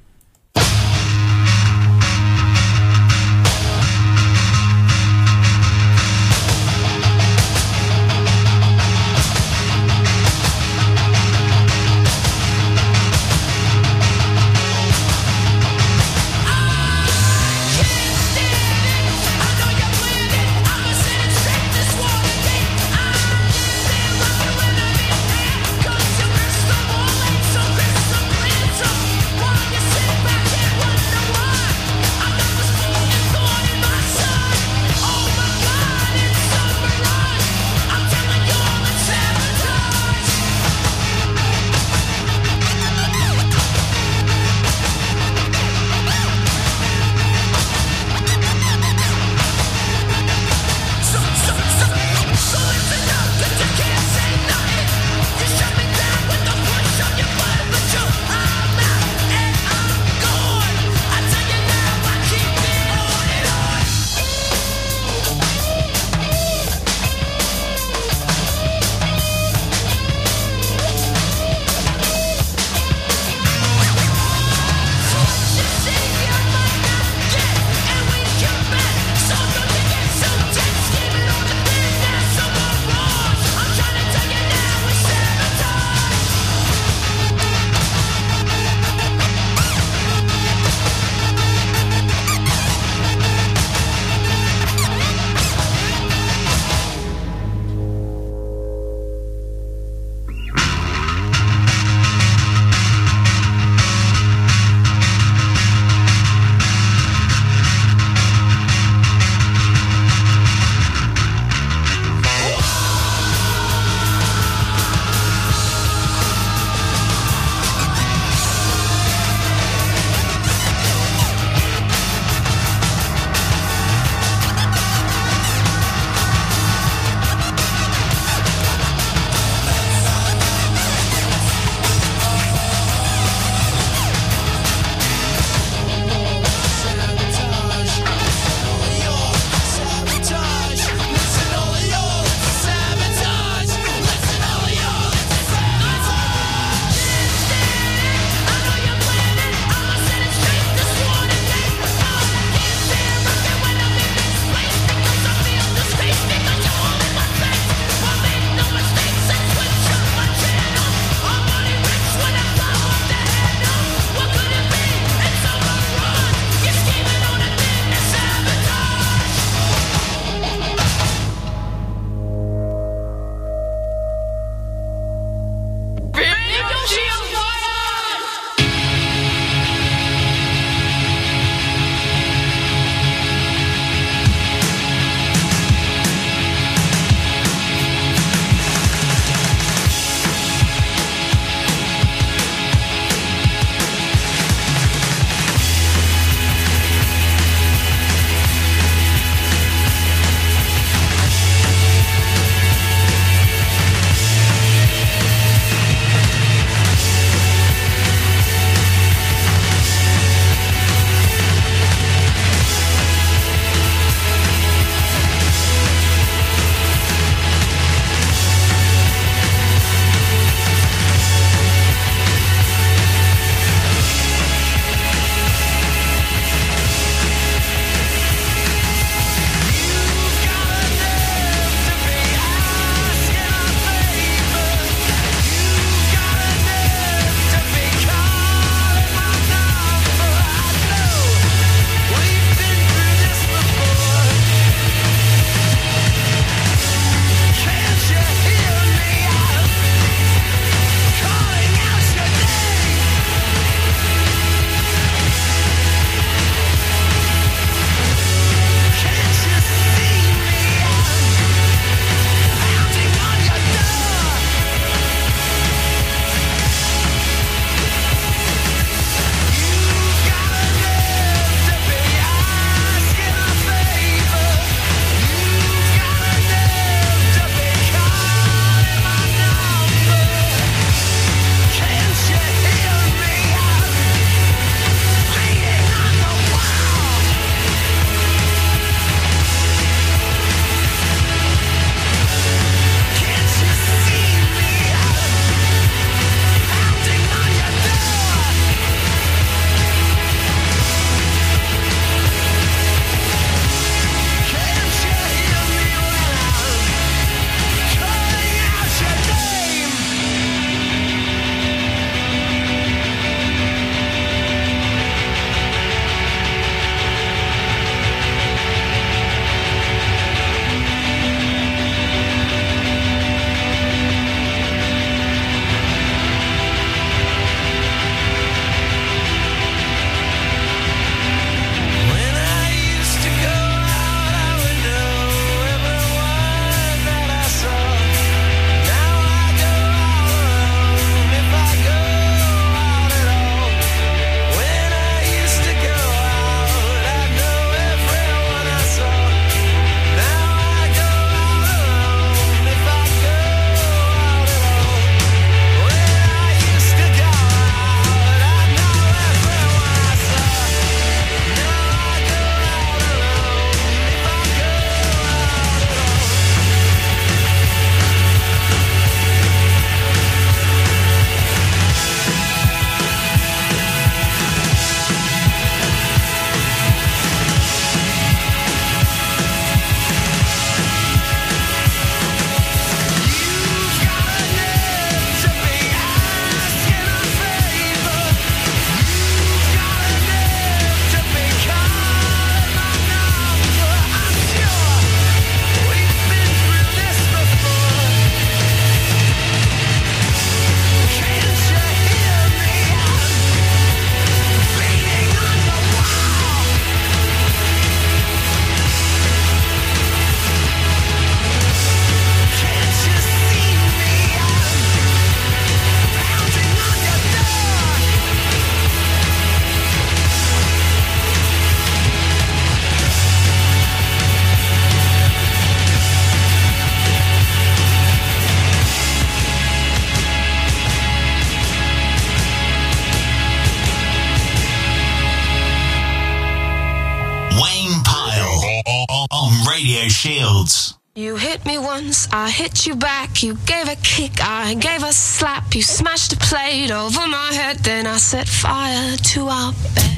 you back. You gave a kick, I gave a slap. You smashed a plate over my head, then I set fire to our bed.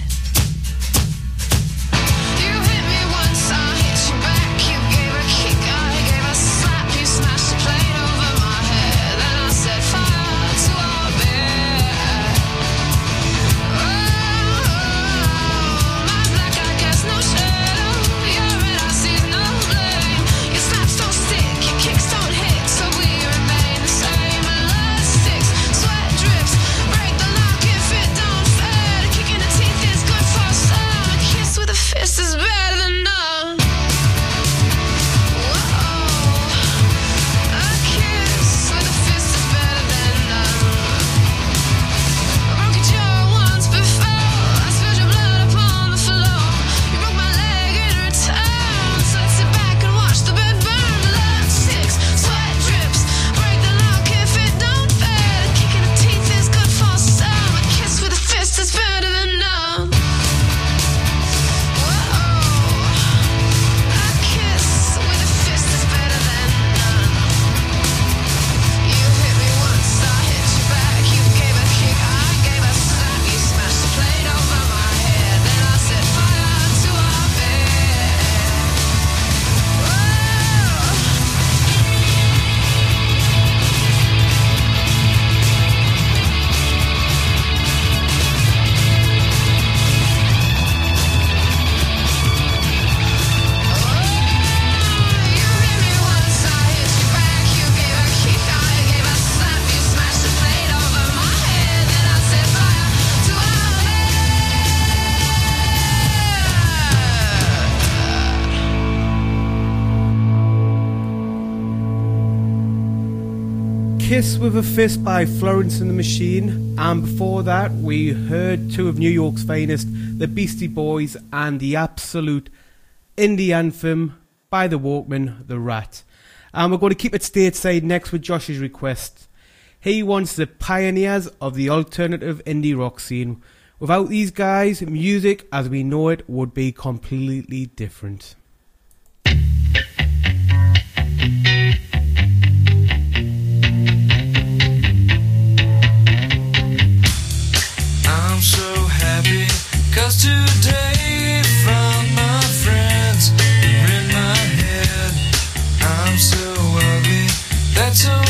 Kiss with a Fist by Florence and the Machine, and before that, we heard two of New York's finest, the Beastie Boys, and the absolute indie anthem by the Walkmen, The Rat. And we're going to keep it stateside next with Josh's request. He wants the pioneers of the alternative indie rock scene. Without these guys, music as we know it would be completely different. Cause today found my friends in my head. I'm so ugly.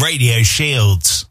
Radio Shields.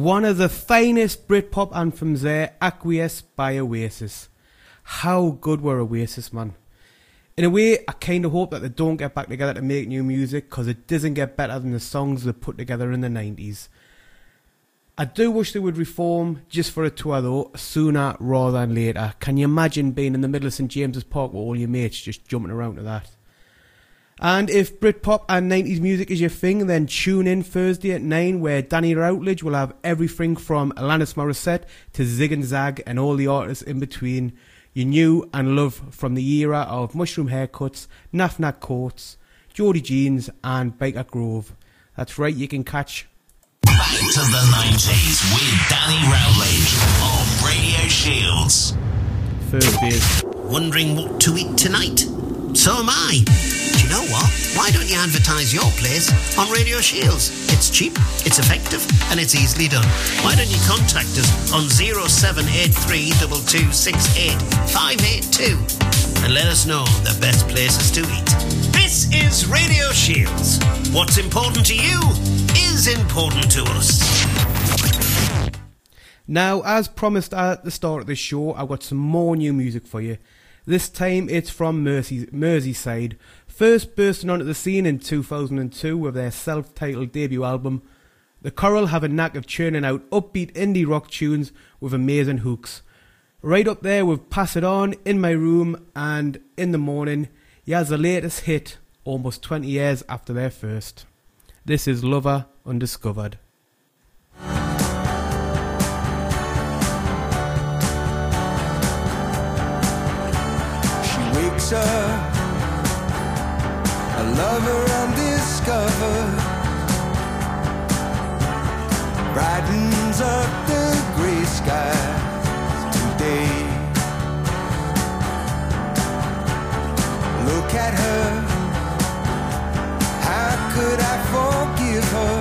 One of the finest Britpop anthems there, Acquiesce by Oasis. How good were Oasis, man? In a way, I kind of hope that they don't get back together to make new music because it doesn't get better than the songs they put together in the 90s. I do wish they would reform just for a tour though, sooner rather than later. Can you imagine being in the middle of St James's Park with all your mates just jumping around to that? And if Britpop and 90s music is your thing, then tune in Thursday at 9 where Danny Routledge will have everything from Alanis Morissette to Zig and Zag and all the artists in between you knew and love from the era of mushroom haircuts, naff nack coats, Geordie jeans and Byker Grove. That's right, you can catch Back to the 90s with Danny Rowledge on Radio Shields. Thursdays. Wondering what to eat tonight? So am I. Do you know what? Why don't you advertise your place on Radio Shields? It's cheap, it's effective, and it's easily done. Why don't you contact us on 0783 582 and let us know the best places to eat. This is Radio Shields. What's important to you is important to us. Now, as promised at the start of the show, I've got some more new music for you. This time it's from Mersey, Merseyside, first bursting onto the scene in 2002 with their self titled debut album. The Coral have a knack of churning out upbeat indie rock tunes with amazing hooks. Right up there with Pass It On, In My Room, and In the Morning, he has the latest hit almost 20 years after their first. This is Lover Undiscovered. Up, a lover undiscovered, brightens up the gray sky today. Look at her, how could I forgive her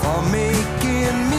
for making me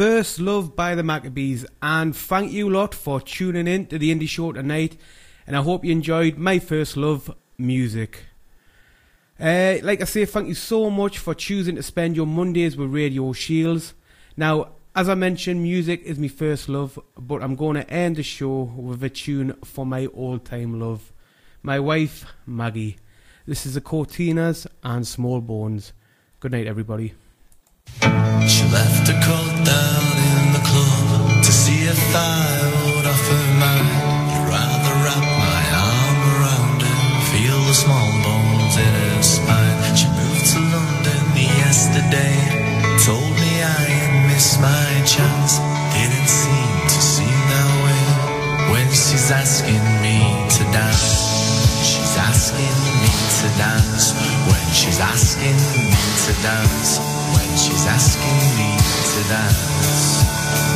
First Love by the Maccabees. And thank you lot for tuning in to the Indie Show tonight. And I hope you enjoyed my First Love music. Uh, like I say, thank you so much for choosing to spend your Mondays with Radio Shields. Now, as I mentioned, music is my first love, but I'm going to end the show with a tune for my all time love. My wife, Maggie. This is the Courteeners and Small Bones. Good night, everybody. She left her coat down in the club to see if I would offer mine. I'd rather wrap my arm around her, feel the small bones in her spine. She moved to London yesterday, told me I had missed my chance. Didn't seem to see that way when she's asking me to dance. She's asking me to dance when she's asking me to dance when she's asking me to dance.